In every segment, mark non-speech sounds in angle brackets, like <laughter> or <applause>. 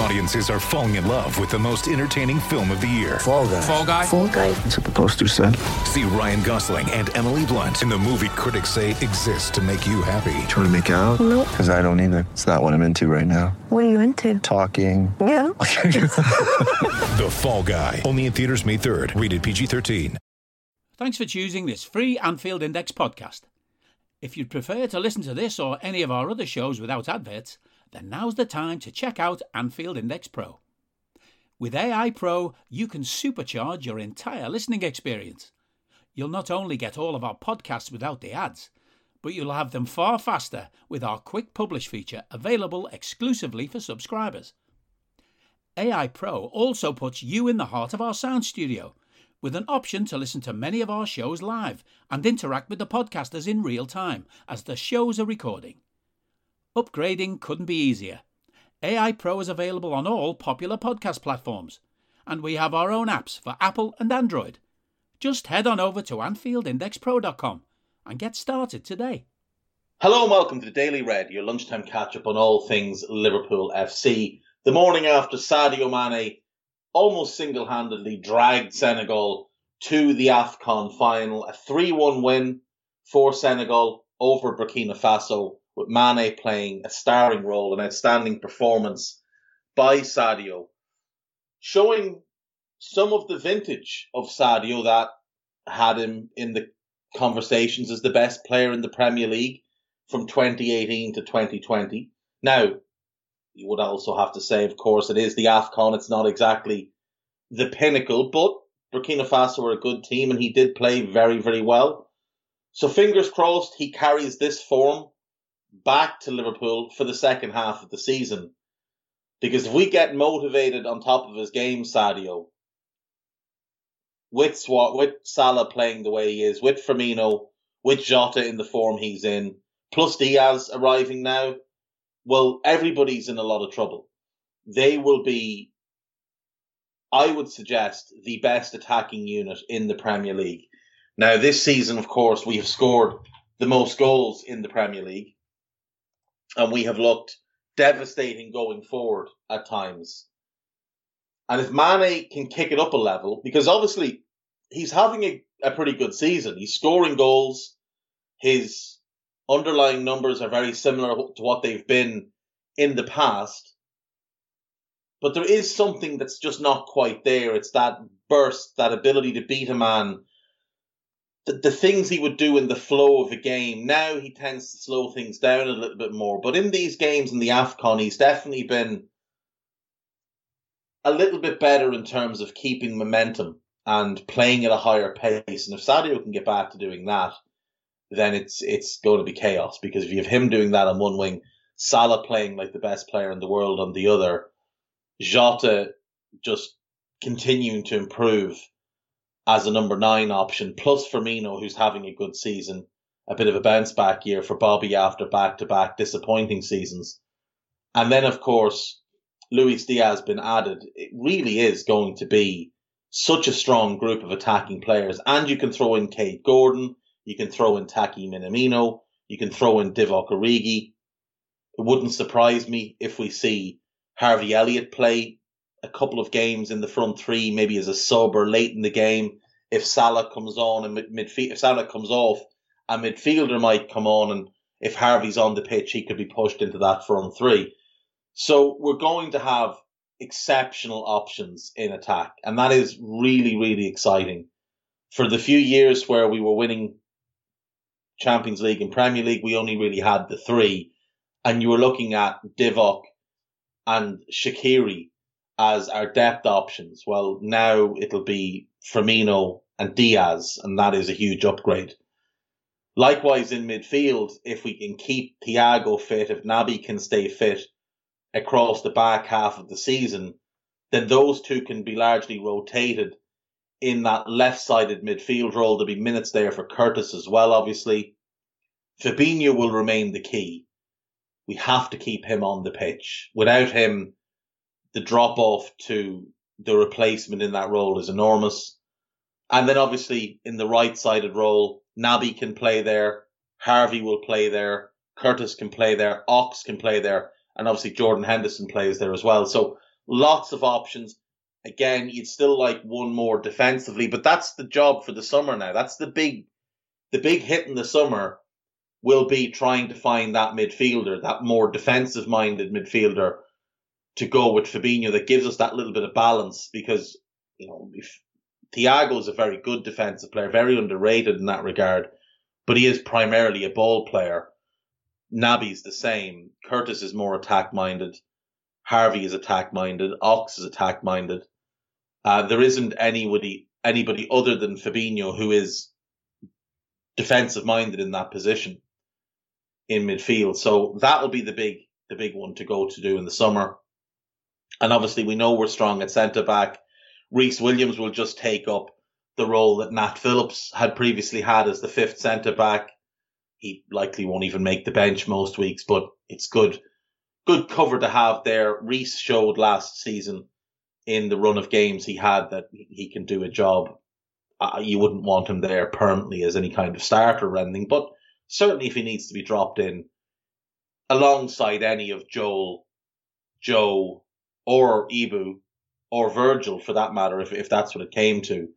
Audiences are falling in love with the most entertaining film of the year. Fall guy. Fall guy. Fall guy. That's what the poster said. See Ryan Gosling and Emily Blunt in the movie critics say exists to make you happy. Trying to make it out? Nope. Because I don't either. It's not what I'm into right now. What are you into? Talking. Yeah. <laughs> <laughs> The Fall Guy. Only in theaters May 3rd. Rated PG-13. Thanks for choosing this free Anfield Index podcast. If you'd prefer to listen to this or any of our other shows without adverts, then now's the time to check out Anfield Index Pro. With AI Pro, you can supercharge your entire listening experience. You'll not only get all of our podcasts without the ads, but you'll have them far faster with our quick publish feature available exclusively for subscribers. AI Pro also puts you in the heart of our sound studio with an option to listen to many of our shows live and interact with the podcasters in real time as the shows are recording. Upgrading couldn't be easier. AI Pro is available on all popular podcast platforms, and we have our own apps for Apple and Android. Just head on over to AnfieldIndexPro.com and get started today. Hello and welcome to the Daily Red, your lunchtime catch up on all things Liverpool FC. The morning after Sadio Mane almost single handedly dragged Senegal to the AFCON final, a 3 1 win for Senegal over Burkina Faso, with Mane playing a starring role, an outstanding performance by Sadio, showing some of the vintage of Sadio that had him in the conversations as the best player in the Premier League from 2018 to 2020. Now, you would also have to say, of course, it is the AFCON. It's not exactly the pinnacle, but Burkina Faso are a good team and he did play very, very well. So fingers crossed he carries this form back to Liverpool for the second half of the season. Because if we get motivated on top of his game, Sadio, with Swat, with Salah playing the way he is, with Firmino, with Jota in the form he's in, plus Diaz arriving now, well, everybody's in a lot of trouble. They will be, I would suggest, the best attacking unit in the Premier League. Now, this season, of course, we have scored the most goals in the Premier League, and we have looked devastating going forward at times. And if Mane can kick it up a level, because obviously he's having a, a pretty good season, he's scoring goals, his underlying numbers are very similar to what they've been in the past. But there is something that's just not quite there. It's that burst, that ability to beat a man, the, the things he would do in the flow of a game. Now he tends to slow things down a little bit more. But in these games in the AFCON, he's definitely been a little bit better in terms of keeping momentum and playing at a higher pace. And if Sadio can get back to doing that, then it's it's going to be chaos because if you have him doing that on one wing, Salah playing like the best player in the world on the other, Jota just continuing to improve as a number nine option, plus Firmino who's having a good season, a bit of a bounce back year for Bobby after back to back disappointing seasons. And then of course Luis Diaz been added. It really is going to be such a strong group of attacking players. And you can throw in Kaide Gordon, you can throw in Taki Minamino. You can throw in Divock Origi. It wouldn't surprise me if we see Harvey Elliott play a couple of games in the front three, maybe as a sub or late in the game. If Salah comes on and midfield, if Salah comes off, a midfielder might come on, and if Harvey's on the pitch, he could be pushed into that front three. So we're going to have exceptional options in attack, and that is really, really exciting. For the few years where we were winning Champions League and Premier League, we only really had the three, and you were looking at Divock and Shaqiri as our depth options. Well, now it'll be Firmino, and Diaz, and that is a huge upgrade. Likewise, in midfield, if we can keep Thiago fit, if Naby can stay fit across the back half of the season, then those two can be largely rotated in that left sided midfield role. There'll be minutes there for Curtis as well, obviously. Fabinho will remain the key. We have to keep him on the pitch. Without him, the drop off to the replacement in that role is enormous. And then obviously in the right sided role, Naby can play there, Harvey will play there, Curtis can play there, Ox can play there, and obviously Jordan Henderson plays there as well. So lots of options. Again, you'd still like one more defensively, but that's the job for the summer now. That's the big, the big hit in the summer will be trying to find that midfielder, that more defensive minded midfielder to go with Fabinho that gives us that little bit of balance because, you know, if Thiago is a very good defensive player, very underrated in that regard, but he is primarily a ball player. Naby's the same. Curtis is more attack minded. Harvey is attack minded. Ox is attack minded. Uh, there isn't anybody anybody other than Fabinho who is defensive minded in that position in midfield. So that will be the big the big one to go to do in the summer. And obviously we know we're strong at centre back. Rhys Williams will just take up the role that Nat Phillips had previously had as the fifth centre back. He likely won't even make the bench most weeks, but it's good good cover to have there. Rhys showed last season in the run of games he had that he can do a job. Uh, you wouldn't want him there permanently as any kind of starter or anything, but certainly if he needs to be dropped in alongside any of Joel, Joe, or Ibou, or Virgil for that matter, if, if that's what it came to,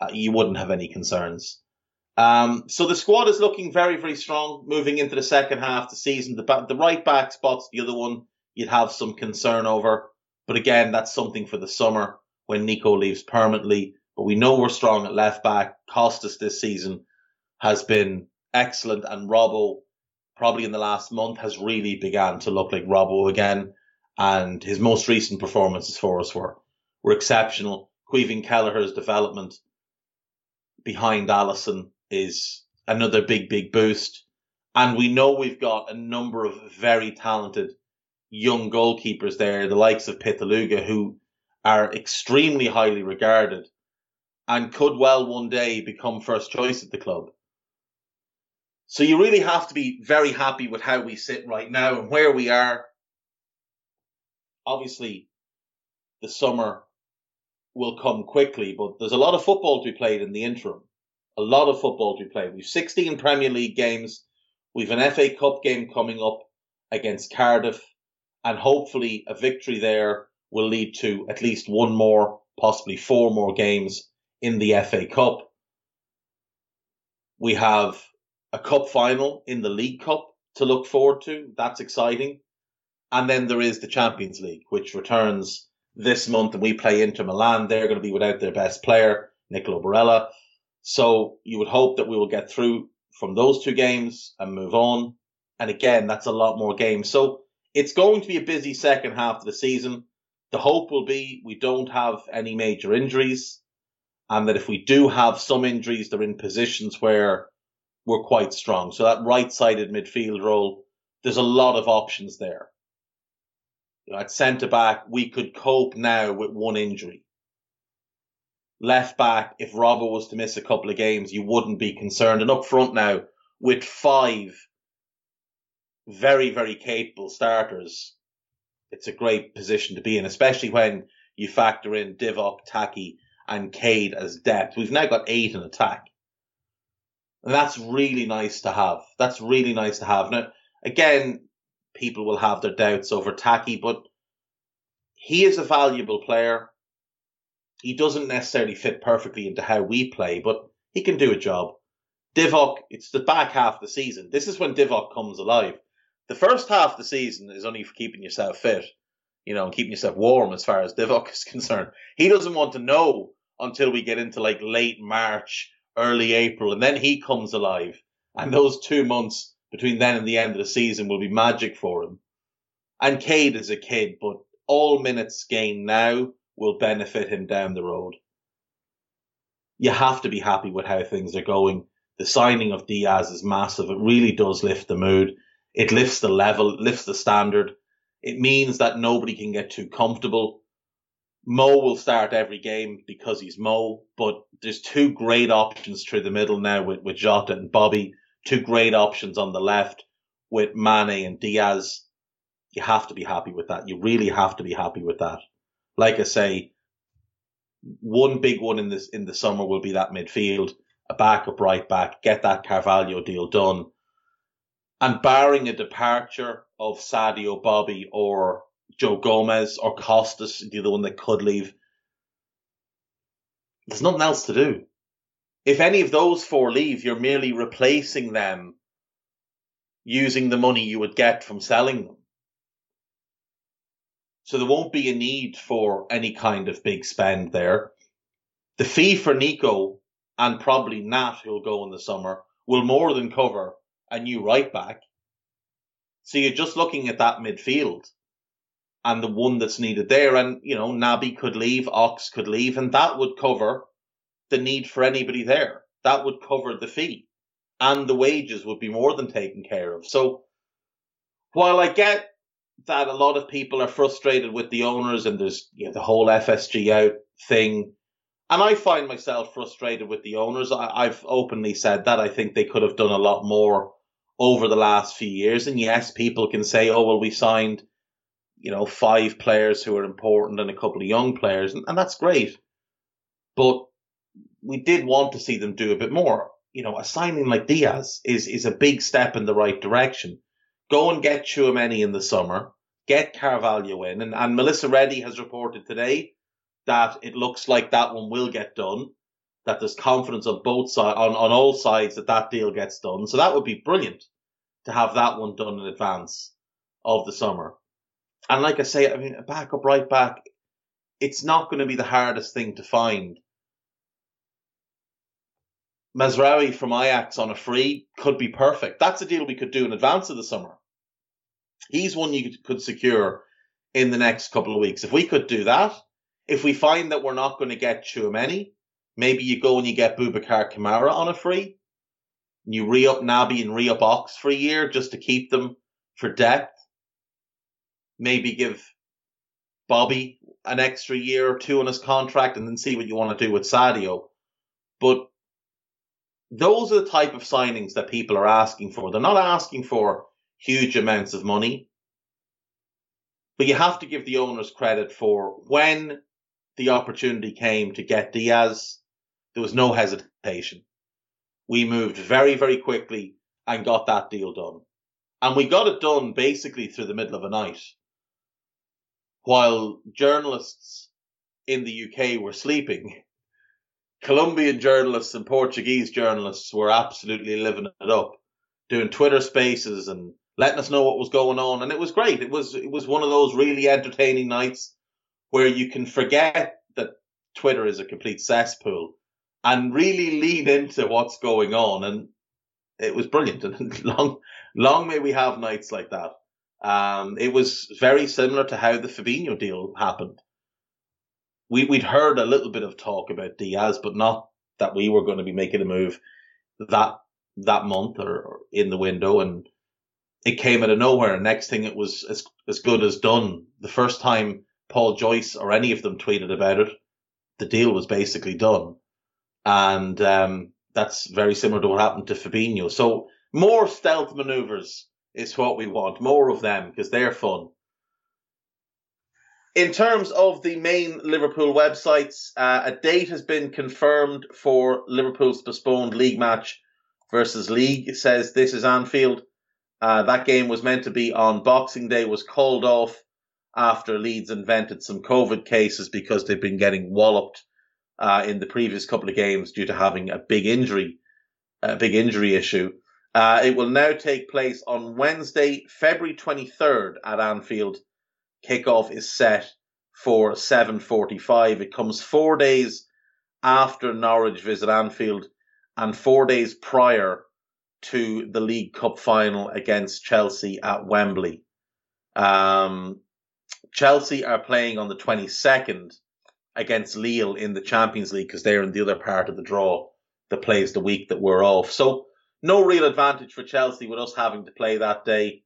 uh, you wouldn't have any concerns. Um, so the squad is looking very, very strong moving into the second half of the season. The, the right back spot's the other one you'd have some concern over. But again, that's something for the summer when Nico leaves permanently. But we know we're strong at left back. Costas this season has been excellent and Robbo probably in the last month has really began to look like Robbo again. And his most recent performances for us were, were exceptional. Caoimhín Kelleher's development behind Alisson is another big, big boost. And we know we've got a number of very talented young goalkeepers there, the likes of Pitaluga, who are extremely highly regarded and could well one day become first choice at the club. So you really have to be very happy with how we sit right now and where we are. Obviously, the summer will come quickly, but there's a lot of football to be played in the interim a lot of football to play. We've 16 Premier League games. We've an FA Cup game coming up against Cardiff, and hopefully a victory there will lead to at least one more, possibly four more games in the FA Cup. We have a cup final in the League Cup to look forward to. That's exciting. And then there is the Champions League, which returns this month, and we play Inter Milan. They're going to be without their best player, Nicolo Barella. So you would hope that we will get through from those two games and move on. And again, that's a lot more games. So it's going to be a busy second half of the season. The hope will be we don't have any major injuries and that if we do have some injuries, they're in positions where we're quite strong. So that right sided midfield role, there's a lot of options there. At centre back, we could cope now with one injury left back, if Robert was to miss a couple of games, you wouldn't be concerned. And up front now, with five very, very capable starters, it's a great position to be in, especially when you factor in Divock, Taki, and Kaide as depth. We've now got eight in attack. And that's really nice to have. That's really nice to have. Now, again, people will have their doubts over Taki, but he is a valuable player he doesn't necessarily fit perfectly into how we play, but he can do a job. Divock, it's the back half of the season. This is when Divock comes alive. The first half of the season is only for keeping yourself fit, you know, and keeping yourself warm as far as Divock <laughs> is concerned. He doesn't want to know until we get into like late March, early April, and then he comes alive. And those two months between then and the end of the season will be magic for him. And Kaide is a kid, but all minutes gained now will benefit him down the road. you have to be happy with how things are going. The signing of Diaz is massive. It really does lift the mood. It lifts the level, lifts the standard. It means that nobody can get too comfortable. Mo will start every game because he's Mo, but there's two great options through the middle now with, with Jota and Bobby. Two great options on the left with Mane and Diaz. You have to be happy with that. You really have to be happy with that. Like I say, one big one in this in the summer will be that midfield, a backup right back, get that Carvalho deal done. And barring a departure of Sadio Bobby or Joe Gomez or Costas, the other one that could leave, there's nothing else to do. If any of those four leave, you're merely replacing them using the money you would get from selling them. So there won't be a need for any kind of big spend there. The fee for Nico and probably Nat, who'll go in the summer, will more than cover a new right back. So you're just looking at that midfield and the one that's needed there. And, you know, Naby could leave, Ox could leave, and that would cover the need for anybody there. That would cover the fee and the wages would be more than taken care of. So while I get that a lot of people are frustrated with the owners and there's you know, the whole FSG out thing, and I find myself frustrated with the owners. I, have openly said that I think they could have done a lot more over the last few years. And yes, people can say, "Oh, well, we signed, you know, five players who are important and a couple of young players," and, and that's great. But we did want to see them do a bit more. You know, a signing like Diaz is is a big step in the right direction. Go and get Tchouameni in the summer, get Carvalho in, and, and Melissa Reddy has reported today that it looks like that one will get done. That there's confidence on both sides, on, on all sides that that deal gets done. So that would be brilliant to have that one done in advance of the summer. And like I say, I mean, a backup right back, it's not going to be the hardest thing to find. Mazraoui from Ajax on a free could be perfect. That's a deal we could do in advance of the summer. He's one you could secure in the next couple of weeks. If we could do that, if we find that we're not going to get Tchouameni, maybe you go and you get Boubacar Kamara on a free. You re up Naby and re up Ox for a year just to keep them for depth. Maybe give Bobby an extra year or two on his contract and then see what you want to do with Sadio. But those are the type of signings that people are asking for. They're not asking for huge amounts of money. But you have to give the owners credit for when the opportunity came to get Diaz, there was no hesitation. We moved very, very quickly and got that deal done. And we got it done basically through the middle of a night. While journalists in the UK were sleeping, Colombian journalists and Portuguese journalists were absolutely living it up, doing Twitter spaces and letting us know what was going on. And it was great. It was, it was one of those really entertaining nights where you can forget that Twitter is a complete cesspool and really lean into what's going on. And it was brilliant. <laughs> And long, long may we have nights like that. Um, it was very similar to how the Fabinho deal happened we we'd heard a little bit of talk about Diaz, but not that we were going to be making a move that that month or, or in the window, and it came out of nowhere. Next thing, it was as as good as done. The first time Paul Joyce or any of them tweeted about it, the deal was basically done, and um, that's very similar to what happened to Fabinho. So more stealth maneuvers is what we want, more of them because they're fun. In terms of the main Liverpool websites, uh, a date has been confirmed for Liverpool's postponed league match versus League. It says this is Anfield. Uh, that game was meant to be on Boxing Day, was called off after Leeds invented some COVID cases because they've been getting walloped uh, in the previous couple of games due to having a big injury, a big injury issue. Uh, it will now take place on Wednesday, February 23rd at Anfield kickoff is set for 7.45. It comes four days after Norwich visit Anfield and four days prior to the League Cup final against Chelsea at Wembley. Um, Chelsea are playing on the 22nd against Lille in the Champions League because they're in the other part of the draw that plays the week that we're off. So no real advantage for Chelsea with us having to play that day.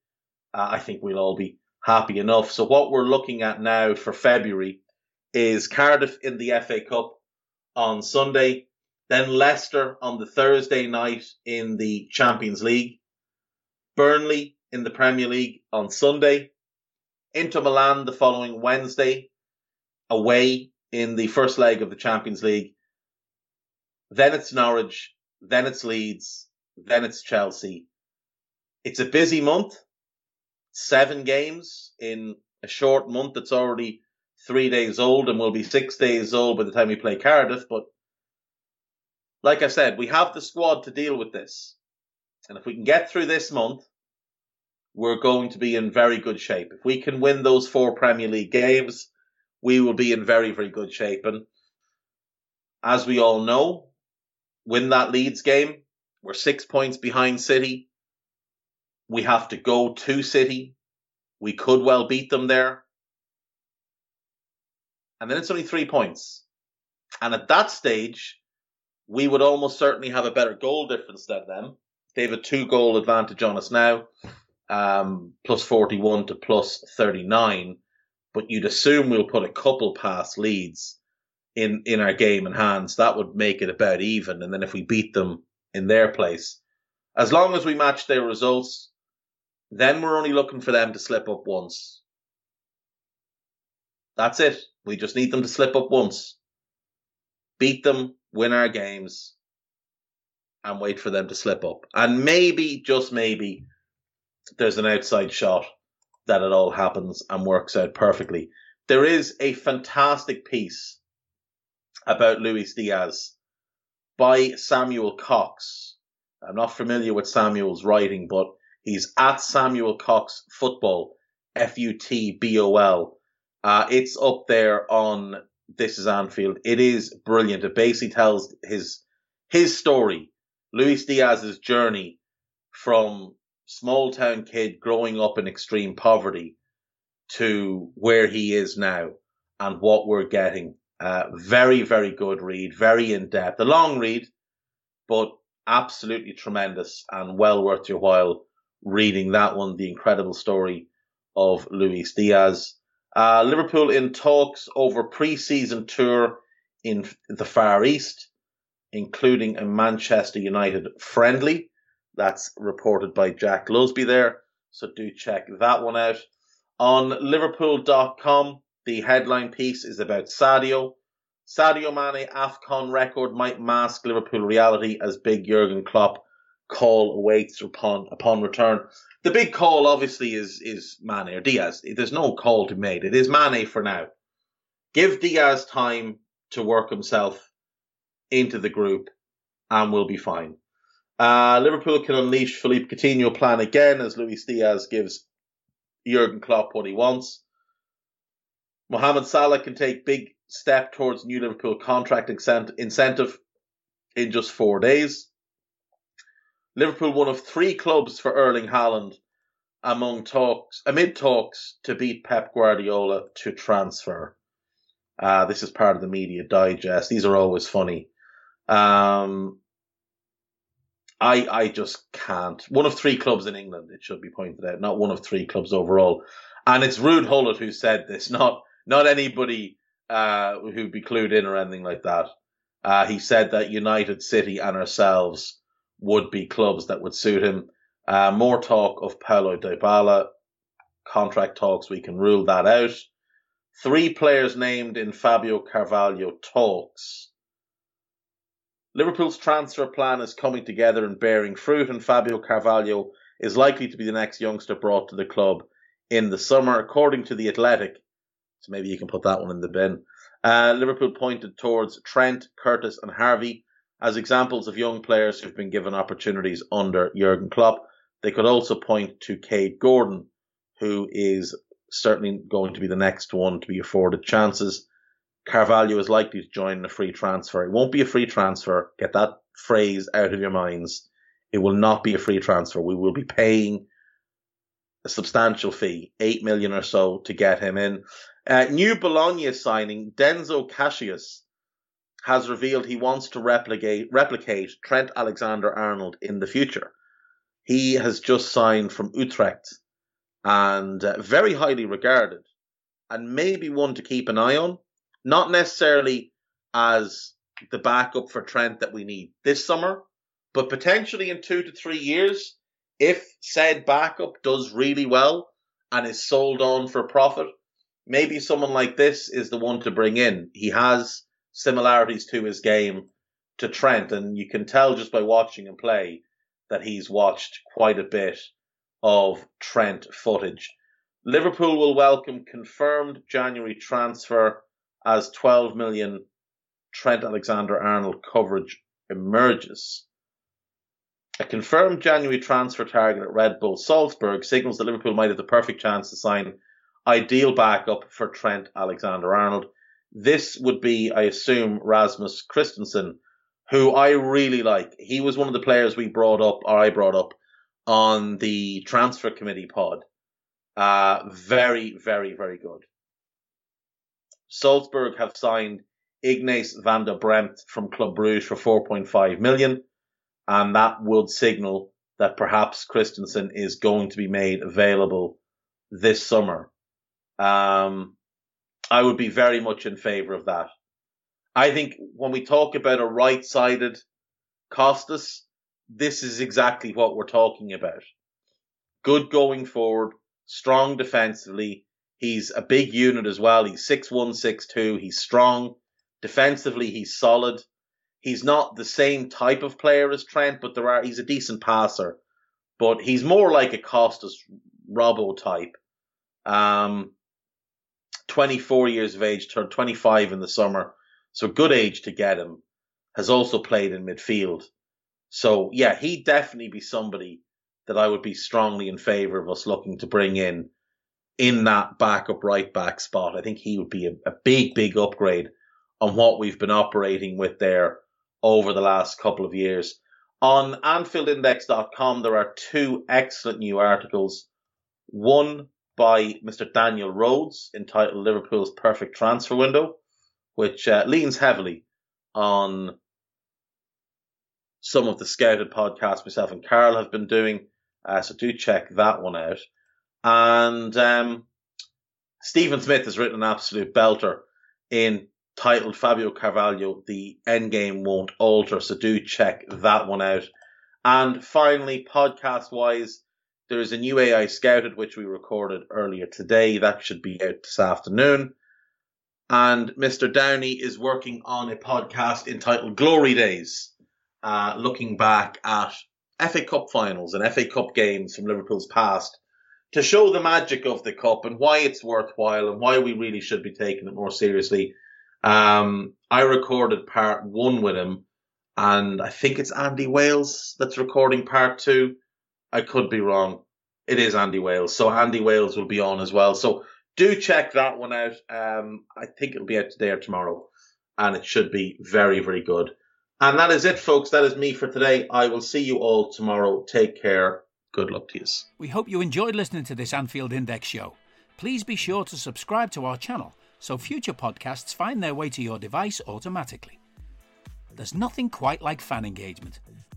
Uh, I think we'll all be happy enough. So what we're looking at now for February is Cardiff in the FA Cup on Sunday, then Leicester on the Thursday night in the Champions League, Burnley in the Premier League on Sunday, Inter Milan the following Wednesday, away in the first leg of the Champions League. Then it's Norwich, then it's Leeds, then it's Chelsea. It's a busy month. Seven games in a short month that's already three days old and will be six days old by the time we play Cardiff. But like I said, we have the squad to deal with this. And if we can get through this month, we're going to be in very good shape. If we can win those four Premier League games, we will be in very, very good shape. And as we all know, win that Leeds game. We're six points behind City. We have to go to City. We could well beat them there. And then it's only three points. And at that stage, we would almost certainly have a better goal difference than them. They have a two goal advantage on us now um, plus 41 to plus 39. But you'd assume we'll put a couple past Leeds in, in our game in hands. That would make it about even. And then if we beat them in their place, as long as we match their results, then we're only looking for them to slip up once. That's it. We just need them to slip up once. Beat them, win our games, and wait for them to slip up. And maybe, just maybe, there's an outside shot that it all happens and works out perfectly. There is a fantastic piece about Luis Diaz by Samuel Cox. I'm not familiar with Samuel's writing, but he's at Samuel Cox Football, F U T B O L. Uh, it's up there on This Is Anfield. It is brilliant. It basically tells his his story, Luis Diaz's journey from small town kid growing up in extreme poverty to where he is now and what we're getting. Uh, very, very good read, very in depth. A long read, but absolutely tremendous and well worth your while reading that one. The incredible story of Luis Diaz. Uh, Liverpool in talks over pre-season tour in the Far East, including a Manchester United friendly. That's reported by Jack Lusby there. So do check that one out. On Liverpool.com, the headline piece is about Sadio. Sadio Mane AFCON record might mask Liverpool reality as big Jurgen Klopp call awaits upon upon return. The big call obviously is is Mane or Diaz. There's no call to be made. It is Mane for now. Give Diaz time to work himself into the group and we'll be fine. Uh, Liverpool can unleash Philippe Coutinho plan again as Luis Diaz gives Jurgen Klopp what he wants. Mohamed Salah can take big step towards new Liverpool contract incentive in just four days. Liverpool one of three clubs for Erling Haaland among talks amid talks to beat Pep Guardiola to transfer. Uh, this is part of the media digest. These are always funny. Um, I I just can't. One of three clubs in England, it should be pointed out, not one of three clubs overall. And it's Ruud Gullit who said this, not not anybody uh, who'd be clued in or anything like that. Uh, he said that United City and ourselves would be clubs that would suit him. Uh, more talk of Paulo Dybala contract talks. We can rule that out. Three players named in Fabio Carvalho talks. Liverpool's transfer plan is coming together and bearing fruit, and Fabio Carvalho is likely to be the next youngster brought to the club in the summer, according to the Athletic. So maybe you can put that one in the bin. Uh, Liverpool pointed towards Trent, Curtis, and Harvey as examples of young players who've been given opportunities under Jurgen Klopp. They could also point to Kaide Gordon, who is certainly going to be the next one to be afforded chances. Carvalho is likely to join in a free transfer. It won't be a free transfer. Get that phrase out of your minds. It will not be a free transfer. We will be paying a substantial fee, eight million or so, to get him in. Uh, new Bologna signing Denso Kasius has revealed he wants to replicate replicate Trent Alexander Arnold in the future. He has just signed from Utrecht and uh, very highly regarded, and maybe one to keep an eye on. Not necessarily as the backup for Trent that we need this summer, but potentially in two to three years, if said backup does really well and is sold on for profit, maybe someone like this is the one to bring in. He has similarities to his game to Trent, and you can tell just by watching him play that he's watched quite a bit of Trent footage. Liverpool will welcome confirmed January transfer as 12 million Trent Alexander Arnold coverage emerges. A confirmed January transfer target at Red Bull Salzburg signals that Liverpool might have the perfect chance to sign ideal backup for Trent Alexander Arnold. This would be, I assume, Rasmus Kristensen, who I really like. He was one of the players we brought up, or I brought up, on the transfer committee pod. Uh, very, very, very good. Salzburg have signed Ignace van der Brempt from Club Bruges for 4.5 million, and that would signal that perhaps Kristensen is going to be made available this summer. Um, I would be very much in favour of that. I think when we talk about a right-sided Costas, this is exactly what we're talking about. Good going forward, strong defensively. He's a big unit as well. He's six one, six two. He's strong. Defensively, he's solid. He's not the same type of player as Trent, but there are he's a decent passer. But he's more like a Costas Robbo type. Um, 24 years of age, turned 25 in the summer. So good age to get him. Has also played in midfield. So yeah, he'd definitely be somebody that I would be strongly in favour of us looking to bring in in that backup right back spot. I think he would be a, a big, big upgrade on what we've been operating with there over the last couple of years. On AnfieldIndex.com, there are two excellent new articles. One by Mr. Daniel Rhodes entitled Liverpool's Perfect Transfer Window, which uh, leans heavily on some of the scouted podcasts myself and Carl have been doing. Uh, so do check that one out. And um, Stephen Smith has written an absolute belter in titled Fabio Carvalho, The Endgame Won't Alter. So do check that one out. And finally, podcast wise, there is a new AI Scouted, which we recorded earlier today. That should be out this afternoon. And Mr. Downey is working on a podcast entitled Glory Days, uh, looking back at FA Cup finals and FA Cup games from Liverpool's past to show the magic of the cup and why it's worthwhile and why we really should be taking it more seriously um, I recorded part one with him, and I think it's Andy Wales that's recording part two. I could be wrong. It is Andy Wales, so Andy Wales will be on as well. So do check that one out. Um, I think it'll be out today or tomorrow, and it should be very, very good. And that is it, folks. That is me for today. I will see you all tomorrow. Take care. Good luck to you. We hope you enjoyed listening to this Anfield Index show. Please be sure to subscribe to our channel so future podcasts find their way to your device automatically. There's nothing quite like fan engagement,